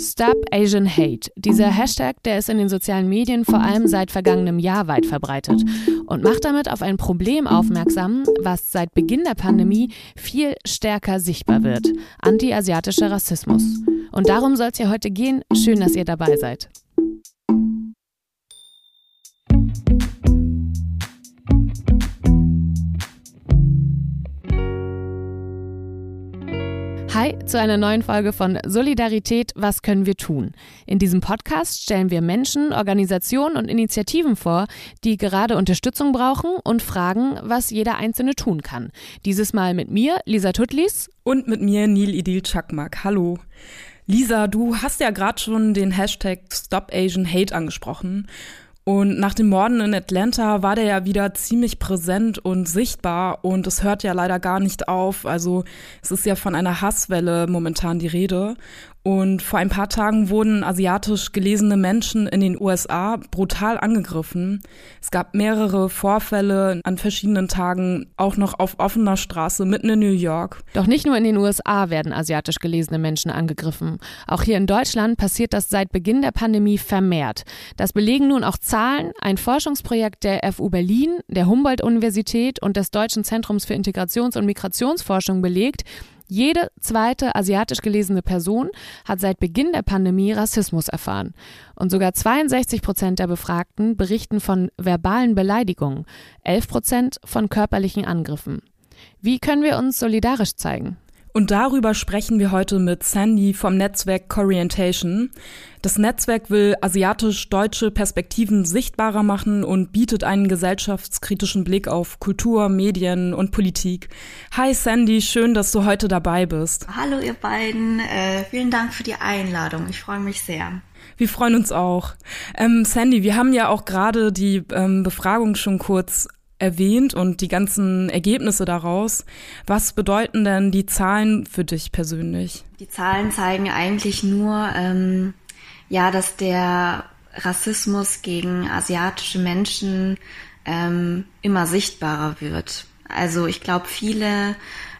Stop Asian Hate. Dieser Hashtag, der ist in den sozialen Medien vor allem seit vergangenem Jahr weit verbreitet und macht damit auf ein Problem aufmerksam, was seit Beginn der Pandemie viel stärker sichtbar wird. Anti-asiatischer Rassismus. Und darum soll es hier heute gehen. Schön, dass ihr dabei seid. Hi zu einer neuen Folge von Solidarität, was können wir tun? In diesem Podcast stellen wir Menschen, Organisationen und Initiativen vor, die gerade Unterstützung brauchen und fragen, was jeder Einzelne tun kann. Dieses Mal mit mir, Lisa Tutlis. Und mit mir, Neil Idil Chakmak. Hallo. Lisa, du hast ja gerade schon den Hashtag Stop Asian Hate angesprochen. Und nach den Morden in Atlanta war der ja wieder ziemlich präsent und sichtbar und es hört ja leider gar nicht auf. Also es ist ja von einer Hasswelle momentan die Rede. Und vor ein paar Tagen wurden asiatisch gelesene Menschen in den USA brutal angegriffen. Es gab mehrere Vorfälle an verschiedenen Tagen, auch noch auf offener Straße mitten in New York. Doch nicht nur in den USA werden asiatisch gelesene Menschen angegriffen. Auch hier in Deutschland passiert das seit Beginn der Pandemie vermehrt. Das belegen nun auch Zahlen. Ein Forschungsprojekt der FU Berlin, der Humboldt-Universität und des Deutschen Zentrums für Integrations- und Migrationsforschung belegt, jede zweite asiatisch gelesene Person hat seit Beginn der Pandemie Rassismus erfahren. Und sogar 62 Prozent der Befragten berichten von verbalen Beleidigungen, 11 Prozent von körperlichen Angriffen. Wie können wir uns solidarisch zeigen? Und darüber sprechen wir heute mit Sandy vom Netzwerk Corientation. Das Netzwerk will asiatisch-deutsche Perspektiven sichtbarer machen und bietet einen gesellschaftskritischen Blick auf Kultur, Medien und Politik. Hi Sandy, schön, dass du heute dabei bist. Hallo ihr beiden, äh, vielen Dank für die Einladung. Ich freue mich sehr. Wir freuen uns auch. Ähm, Sandy, wir haben ja auch gerade die ähm, Befragung schon kurz erwähnt und die ganzen Ergebnisse daraus. Was bedeuten denn die Zahlen für dich persönlich? Die Zahlen zeigen eigentlich nur, ähm, ja, dass der Rassismus gegen asiatische Menschen ähm, immer sichtbarer wird. Also ich glaube, viele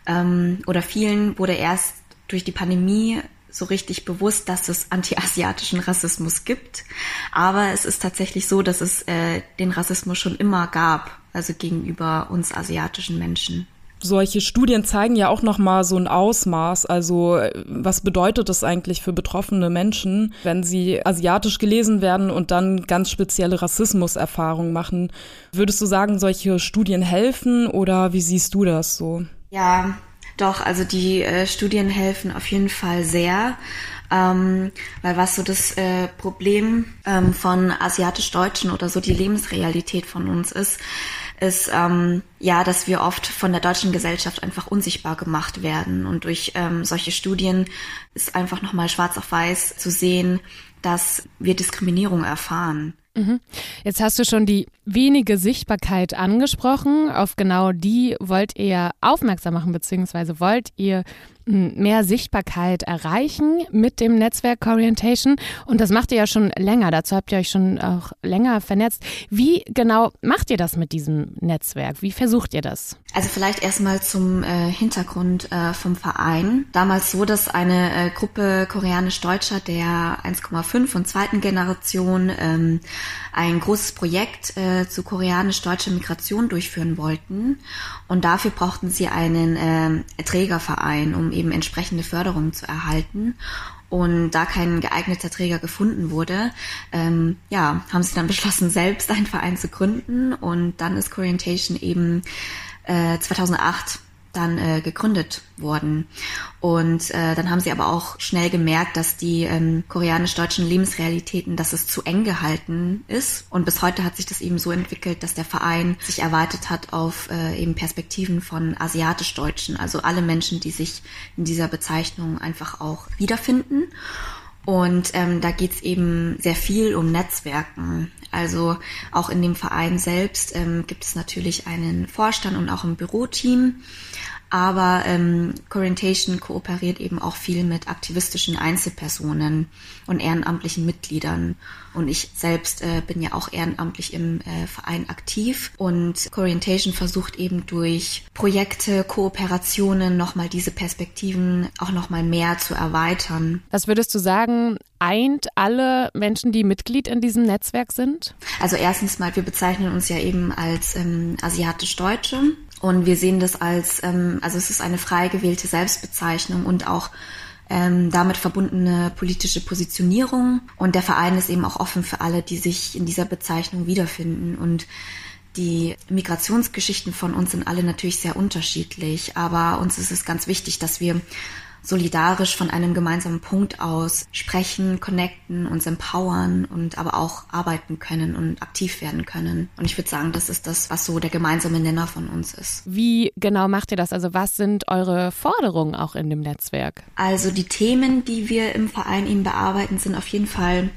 ähm, oder vielen wurde erst durch die Pandemie so richtig bewusst, dass es anti-asiatischen Rassismus gibt. Aber es ist tatsächlich so, dass es äh, den Rassismus schon immer gab, also gegenüber uns asiatischen Menschen. Solche Studien zeigen ja auch noch mal so ein Ausmaß. Also was bedeutet das eigentlich für betroffene Menschen, wenn sie asiatisch gelesen werden und dann ganz spezielle Rassismuserfahrungen machen? Würdest du sagen, solche Studien helfen oder wie siehst du das so? Ja, doch, also die äh, Studien helfen auf jeden Fall sehr, ähm, weil was so das äh, Problem ähm, von asiatisch-deutschen oder so die Lebensrealität von uns ist, ist ähm, ja, dass wir oft von der deutschen Gesellschaft einfach unsichtbar gemacht werden und durch ähm, solche Studien ist einfach nochmal schwarz auf weiß zu sehen, dass wir Diskriminierung erfahren. Mhm. Jetzt hast du schon die wenige Sichtbarkeit angesprochen. Auf genau die wollt ihr aufmerksam machen, beziehungsweise wollt ihr mehr Sichtbarkeit erreichen mit dem Netzwerk Orientation. Und das macht ihr ja schon länger. Dazu habt ihr euch schon auch länger vernetzt. Wie genau macht ihr das mit diesem Netzwerk? Wie versucht ihr das? Also vielleicht erstmal zum äh, Hintergrund äh, vom Verein. Damals so, dass eine äh, Gruppe koreanisch-deutscher der 1,5 und zweiten Generation ähm, ein großes Projekt äh, zu koreanisch-deutscher Migration durchführen wollten. Und dafür brauchten sie einen äh, Trägerverein, um eben entsprechende Förderungen zu erhalten. Und da kein geeigneter Träger gefunden wurde, ähm, ja, haben sie dann beschlossen, selbst einen Verein zu gründen. Und dann ist Corientation eben äh, 2008 dann äh, gegründet worden. Und äh, dann haben sie aber auch schnell gemerkt, dass die ähm, koreanisch-deutschen Lebensrealitäten, dass es zu eng gehalten ist. Und bis heute hat sich das eben so entwickelt, dass der Verein sich erweitert hat auf äh, eben Perspektiven von asiatisch-deutschen, also alle Menschen, die sich in dieser Bezeichnung einfach auch wiederfinden. Und ähm, da geht's eben sehr viel um Netzwerken. Also auch in dem Verein selbst ähm, gibt es natürlich einen Vorstand und auch ein Büroteam. Aber ähm, Corientation kooperiert eben auch viel mit aktivistischen Einzelpersonen und ehrenamtlichen Mitgliedern. Und ich selbst äh, bin ja auch ehrenamtlich im äh, Verein aktiv. Und Corientation versucht eben durch Projekte, Kooperationen nochmal diese Perspektiven auch nochmal mehr zu erweitern. Was würdest du sagen, eint alle Menschen, die Mitglied in diesem Netzwerk sind? Also erstens mal, wir bezeichnen uns ja eben als ähm, asiatisch-deutsche und wir sehen das als, ähm, also es ist eine frei gewählte Selbstbezeichnung und auch ähm, damit verbundene politische Positionierung. Und der Verein ist eben auch offen für alle, die sich in dieser Bezeichnung wiederfinden. Und die Migrationsgeschichten von uns sind alle natürlich sehr unterschiedlich, aber uns ist es ganz wichtig, dass wir solidarisch von einem gemeinsamen Punkt aus sprechen, connecten, uns empowern und aber auch arbeiten können und aktiv werden können. Und ich würde sagen, das ist das, was so der gemeinsame Nenner von uns ist. Wie genau macht ihr das? Also was sind eure Forderungen auch in dem Netzwerk? Also die Themen, die wir im Verein eben bearbeiten, sind auf jeden Fall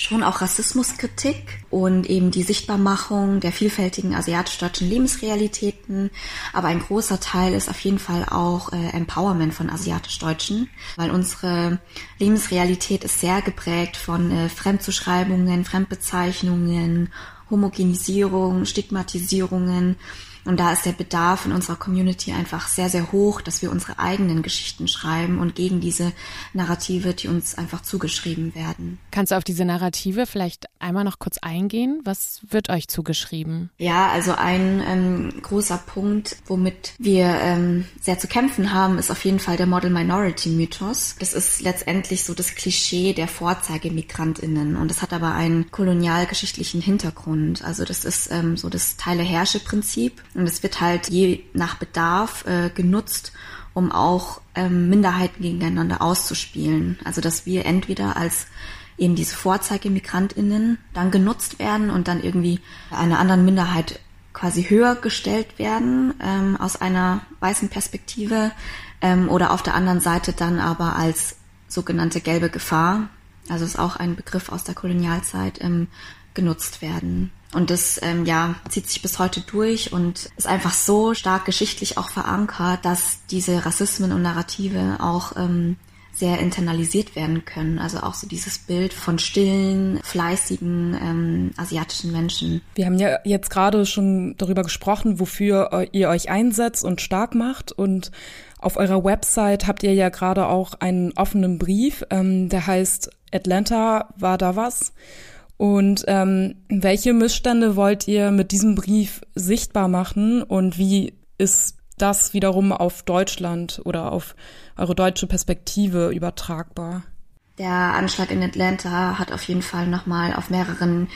schon auch Rassismuskritik und eben die Sichtbarmachung der vielfältigen asiatisch-deutschen Lebensrealitäten. Aber ein großer Teil ist auf jeden Fall auch äh, Empowerment von asiatisch-Deutschen, weil unsere Lebensrealität ist sehr geprägt von äh, Fremdzuschreibungen, Fremdbezeichnungen, Homogenisierung, Stigmatisierungen und da ist der Bedarf in unserer Community einfach sehr, sehr hoch, dass wir unsere eigenen Geschichten schreiben und gegen diese Narrative, die uns einfach zugeschrieben werden. Kannst du auf diese Narrative vielleicht einmal noch kurz eingehen? Was wird euch zugeschrieben? Ja, also ein ähm, großer Punkt, womit wir ähm, sehr zu kämpfen haben, ist auf jeden Fall der Model Minority Mythos. Das ist letztendlich so das Klischee der Vorzeigemigrantinnen und das hat aber einen kolonialgeschichtlichen Hintergrund. Also das ist ähm, so das Teile-Herrsche-Prinzip und es wird halt je nach Bedarf äh, genutzt, um auch ähm, Minderheiten gegeneinander auszuspielen. Also dass wir entweder als eben diese Vorzeigemigrantinnen dann genutzt werden und dann irgendwie einer anderen Minderheit quasi höher gestellt werden ähm, aus einer weißen Perspektive ähm, oder auf der anderen Seite dann aber als sogenannte gelbe Gefahr, also ist auch ein Begriff aus der Kolonialzeit, ähm, genutzt werden. Und das ähm, ja zieht sich bis heute durch und ist einfach so stark geschichtlich auch verankert, dass diese Rassismen und Narrative auch ähm, sehr internalisiert werden können. Also auch so dieses Bild von stillen, fleißigen ähm, asiatischen Menschen. Wir haben ja jetzt gerade schon darüber gesprochen, wofür ihr euch einsetzt und stark macht. Und auf eurer Website habt ihr ja gerade auch einen offenen Brief, ähm, der heißt Atlanta war da was. Und ähm, welche Missstände wollt ihr mit diesem Brief sichtbar machen und wie ist das wiederum auf Deutschland oder auf eure deutsche Perspektive übertragbar? Der Anschlag in Atlanta hat auf jeden Fall nochmal auf mehreren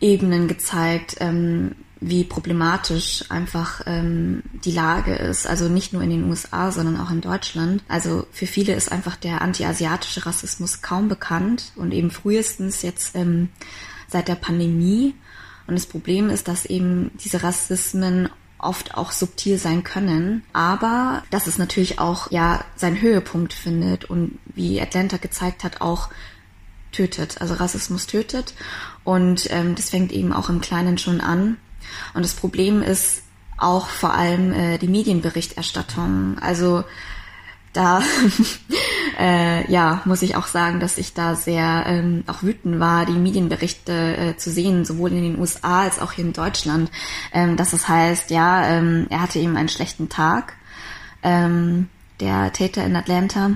Ebenen gezeigt, ähm, wie problematisch einfach ähm, die Lage ist. Also nicht nur in den USA, sondern auch in Deutschland. Also für viele ist einfach der anti-asiatische Rassismus kaum bekannt und eben frühestens jetzt ähm, seit der Pandemie. Und das Problem ist, dass eben diese Rassismen oft auch subtil sein können, aber dass es natürlich auch ja seinen Höhepunkt findet und wie Atlanta gezeigt hat, auch tötet. Also Rassismus tötet und ähm, das fängt eben auch im Kleinen schon an. Und das Problem ist auch vor allem äh, die Medienberichterstattung. Also da äh, ja muss ich auch sagen, dass ich da sehr ähm, auch wütend war, die Medienberichte äh, zu sehen, sowohl in den USA als auch hier in Deutschland, ähm, dass es heißt, ja, ähm, er hatte eben einen schlechten Tag, ähm, der Täter in Atlanta.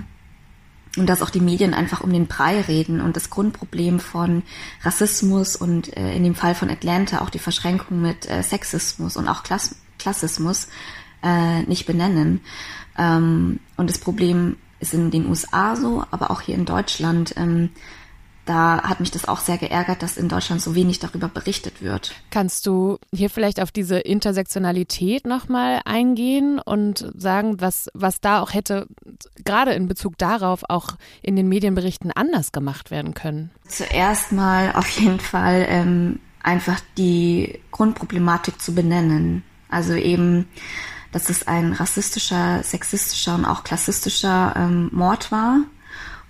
Und dass auch die Medien einfach um den Brei reden und das Grundproblem von Rassismus und äh, in dem Fall von Atlanta auch die Verschränkung mit äh, Sexismus und auch Klass Klassismus äh, nicht benennen. Ähm, und das Problem ist in den USA so, aber auch hier in Deutschland. Ähm, da hat mich das auch sehr geärgert, dass in Deutschland so wenig darüber berichtet wird. Kannst du hier vielleicht auf diese Intersektionalität nochmal eingehen und sagen, was, was da auch hätte, gerade in Bezug darauf, auch in den Medienberichten anders gemacht werden können? Zuerst mal auf jeden Fall ähm, einfach die Grundproblematik zu benennen. Also eben dass es ein rassistischer, sexistischer und auch klassistischer ähm, Mord war.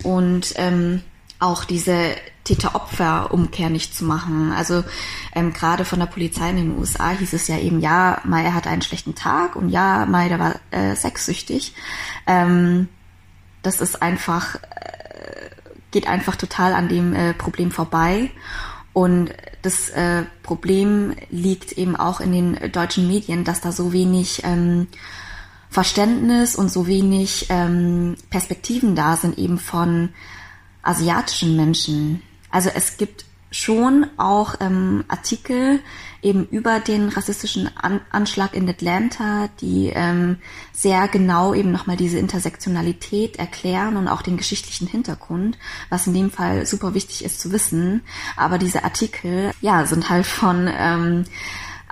Und ähm, auch diese Täter-Opfer-Umkehr nicht zu machen. Also ähm, gerade von der Polizei in den USA hieß es ja eben, ja, Mai, er hatte einen schlechten Tag und ja, Mai, der war äh, sexsüchtig. Ähm, das ist einfach, äh, geht einfach total an dem äh, Problem vorbei. Und das äh, Problem liegt eben auch in den deutschen Medien, dass da so wenig ähm, Verständnis und so wenig ähm, Perspektiven da sind eben von asiatischen Menschen. Also es gibt schon auch ähm, Artikel eben über den rassistischen An Anschlag in Atlanta, die ähm, sehr genau eben nochmal diese Intersektionalität erklären und auch den geschichtlichen Hintergrund, was in dem Fall super wichtig ist zu wissen. Aber diese Artikel, ja, sind halt von ähm,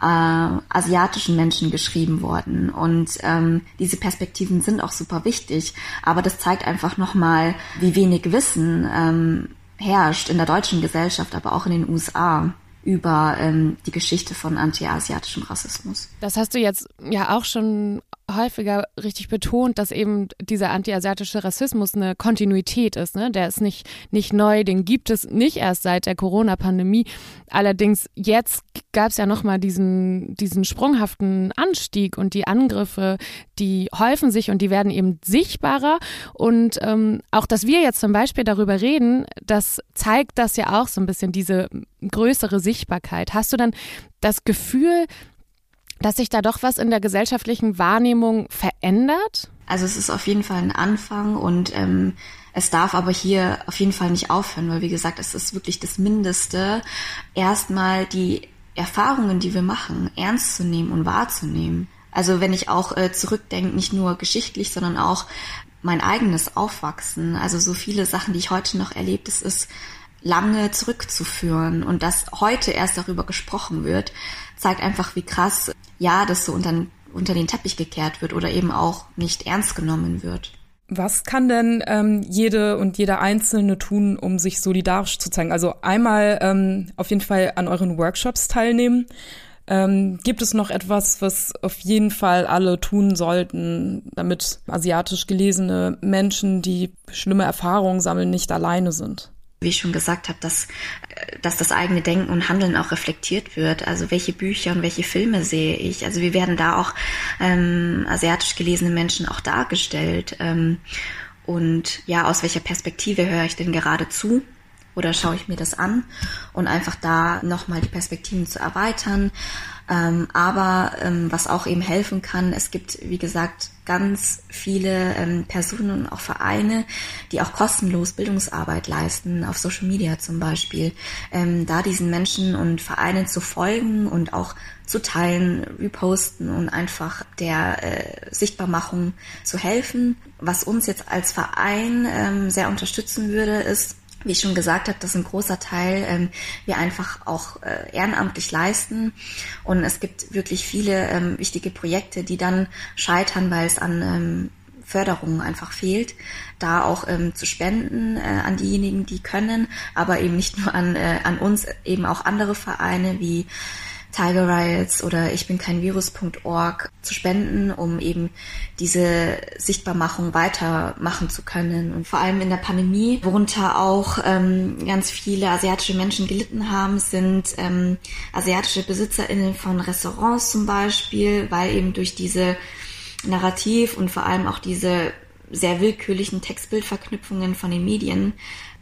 äh, asiatischen Menschen geschrieben worden. Und ähm, diese Perspektiven sind auch super wichtig. Aber das zeigt einfach nochmal, wie wenig Wissen ähm, herrscht in der deutschen Gesellschaft, aber auch in den USA über ähm, die Geschichte von antiasiatischem Rassismus. Das hast du jetzt ja auch schon häufiger richtig betont, dass eben dieser antiasiatische Rassismus eine Kontinuität ist. Ne? Der ist nicht, nicht neu, den gibt es nicht erst seit der Corona-Pandemie. Allerdings jetzt gab es ja nochmal diesen, diesen sprunghaften Anstieg und die Angriffe, die häufen sich und die werden eben sichtbarer. Und ähm, auch, dass wir jetzt zum Beispiel darüber reden, das zeigt das ja auch so ein bisschen, diese größere Sichtbarkeit. Hast du dann das Gefühl, dass sich da doch was in der gesellschaftlichen Wahrnehmung verändert? Also es ist auf jeden Fall ein Anfang und ähm, es darf aber hier auf jeden Fall nicht aufhören, weil wie gesagt, es ist wirklich das Mindeste, erstmal die Erfahrungen, die wir machen, ernst zu nehmen und wahrzunehmen. Also wenn ich auch äh, zurückdenke, nicht nur geschichtlich, sondern auch mein eigenes Aufwachsen, also so viele Sachen, die ich heute noch erlebt, es ist lange zurückzuführen und dass heute erst darüber gesprochen wird, zeigt einfach, wie krass, ja, das so unter, unter den Teppich gekehrt wird oder eben auch nicht ernst genommen wird. Was kann denn ähm, jede und jeder Einzelne tun, um sich solidarisch zu zeigen? Also einmal ähm, auf jeden Fall an euren Workshops teilnehmen. Ähm, gibt es noch etwas, was auf jeden Fall alle tun sollten, damit asiatisch gelesene Menschen, die schlimme Erfahrungen sammeln, nicht alleine sind? Wie ich schon gesagt habe, dass, dass das eigene Denken und Handeln auch reflektiert wird. Also welche Bücher und welche Filme sehe ich? Also wie werden da auch ähm, asiatisch gelesene Menschen auch dargestellt? Ähm, und ja, aus welcher Perspektive höre ich denn gerade zu? Oder schaue ich mir das an? Und einfach da nochmal die Perspektiven zu erweitern. Ähm, aber ähm, was auch eben helfen kann, es gibt, wie gesagt, ganz viele ähm, Personen und auch Vereine, die auch kostenlos Bildungsarbeit leisten, auf Social Media zum Beispiel. Ähm, da diesen Menschen und Vereinen zu folgen und auch zu teilen, reposten und einfach der äh, Sichtbarmachung zu helfen. Was uns jetzt als Verein ähm, sehr unterstützen würde, ist, wie ich schon gesagt habe, dass ein großer Teil ähm, wir einfach auch äh, ehrenamtlich leisten. Und es gibt wirklich viele ähm, wichtige Projekte, die dann scheitern, weil es an ähm, Förderung einfach fehlt, da auch ähm, zu spenden äh, an diejenigen, die können, aber eben nicht nur an, äh, an uns, eben auch andere Vereine wie Tiger Riots oder ich bin kein Virus.org zu spenden, um eben diese Sichtbarmachung weitermachen zu können. Und vor allem in der Pandemie, worunter auch ähm, ganz viele asiatische Menschen gelitten haben, sind ähm, asiatische BesitzerInnen von Restaurants zum Beispiel, weil eben durch diese Narrativ und vor allem auch diese sehr willkürlichen Textbildverknüpfungen von den Medien,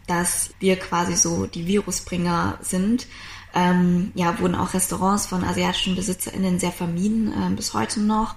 dass wir quasi so die Virusbringer sind ähm, ja, wurden auch Restaurants von asiatischen BesitzerInnen sehr vermieden, äh, bis heute noch.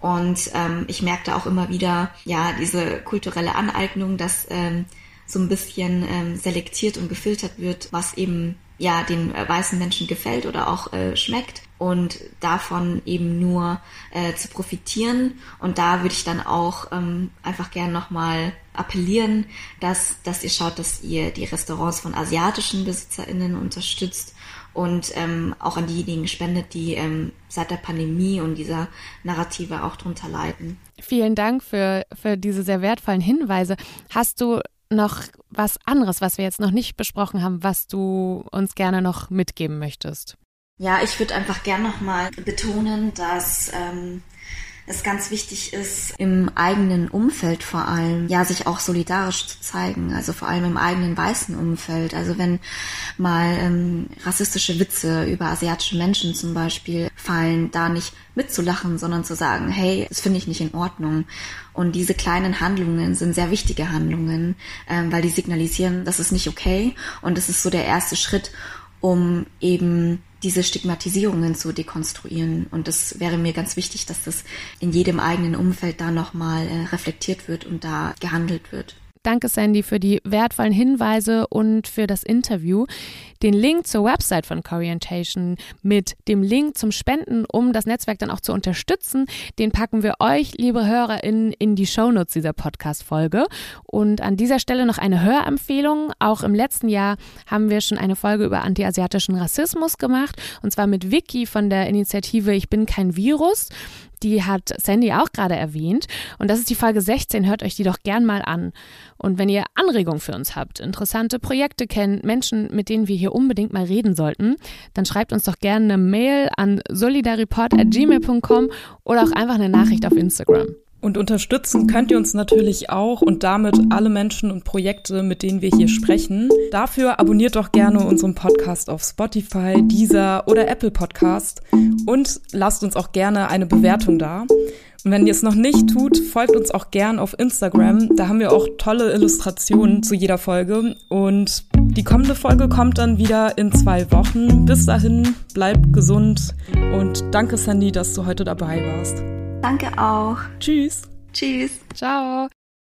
Und ähm, ich merkte auch immer wieder, ja, diese kulturelle Aneignung, dass ähm, so ein bisschen ähm, selektiert und gefiltert wird, was eben ja den äh, weißen Menschen gefällt oder auch äh, schmeckt und davon eben nur äh, zu profitieren. Und da würde ich dann auch ähm, einfach gern nochmal appellieren, dass, dass ihr schaut, dass ihr die Restaurants von asiatischen BesitzerInnen unterstützt und ähm, auch an diejenigen spendet, die ähm, seit der Pandemie und dieser Narrative auch drunter leiden. Vielen Dank für, für diese sehr wertvollen Hinweise. Hast du noch was anderes, was wir jetzt noch nicht besprochen haben, was du uns gerne noch mitgeben möchtest? Ja, ich würde einfach gerne nochmal betonen, dass ähm, es ganz wichtig ist, im eigenen Umfeld vor allem, ja, sich auch solidarisch zu zeigen, also vor allem im eigenen weißen Umfeld. Also wenn mal ähm, rassistische Witze über asiatische Menschen zum Beispiel fallen, da nicht mitzulachen, sondern zu sagen, hey, das finde ich nicht in Ordnung. Und diese kleinen Handlungen sind sehr wichtige Handlungen, ähm, weil die signalisieren, das ist nicht okay und das ist so der erste Schritt, um eben diese Stigmatisierungen zu dekonstruieren. Und das wäre mir ganz wichtig, dass das in jedem eigenen Umfeld da nochmal äh, reflektiert wird und da gehandelt wird. Danke, Sandy, für die wertvollen Hinweise und für das Interview. Den Link zur Website von Corientation mit dem Link zum Spenden, um das Netzwerk dann auch zu unterstützen, den packen wir euch, liebe HörerInnen, in die Shownotes dieser Podcast-Folge. Und an dieser Stelle noch eine Hörempfehlung. Auch im letzten Jahr haben wir schon eine Folge über antiasiatischen Rassismus gemacht, und zwar mit Vicky von der Initiative Ich bin kein Virus die hat Sandy auch gerade erwähnt. Und das ist die Folge 16. Hört euch die doch gern mal an. Und wenn ihr Anregungen für uns habt, interessante Projekte kennt, Menschen, mit denen wir hier unbedingt mal reden sollten, dann schreibt uns doch gerne eine Mail an solidariport.gmail.com oder auch einfach eine Nachricht auf Instagram. Und unterstützen könnt ihr uns natürlich auch und damit alle Menschen und Projekte, mit denen wir hier sprechen. Dafür abonniert doch gerne unseren Podcast auf Spotify, Deezer oder Apple Podcast und lasst uns auch gerne eine Bewertung da. Und wenn ihr es noch nicht tut, folgt uns auch gern auf Instagram. Da haben wir auch tolle Illustrationen zu jeder Folge. Und die kommende Folge kommt dann wieder in zwei Wochen. Bis dahin, bleibt gesund und danke Sandy, dass du heute dabei warst. Danke auch. Tschüss. Tschüss. Ciao.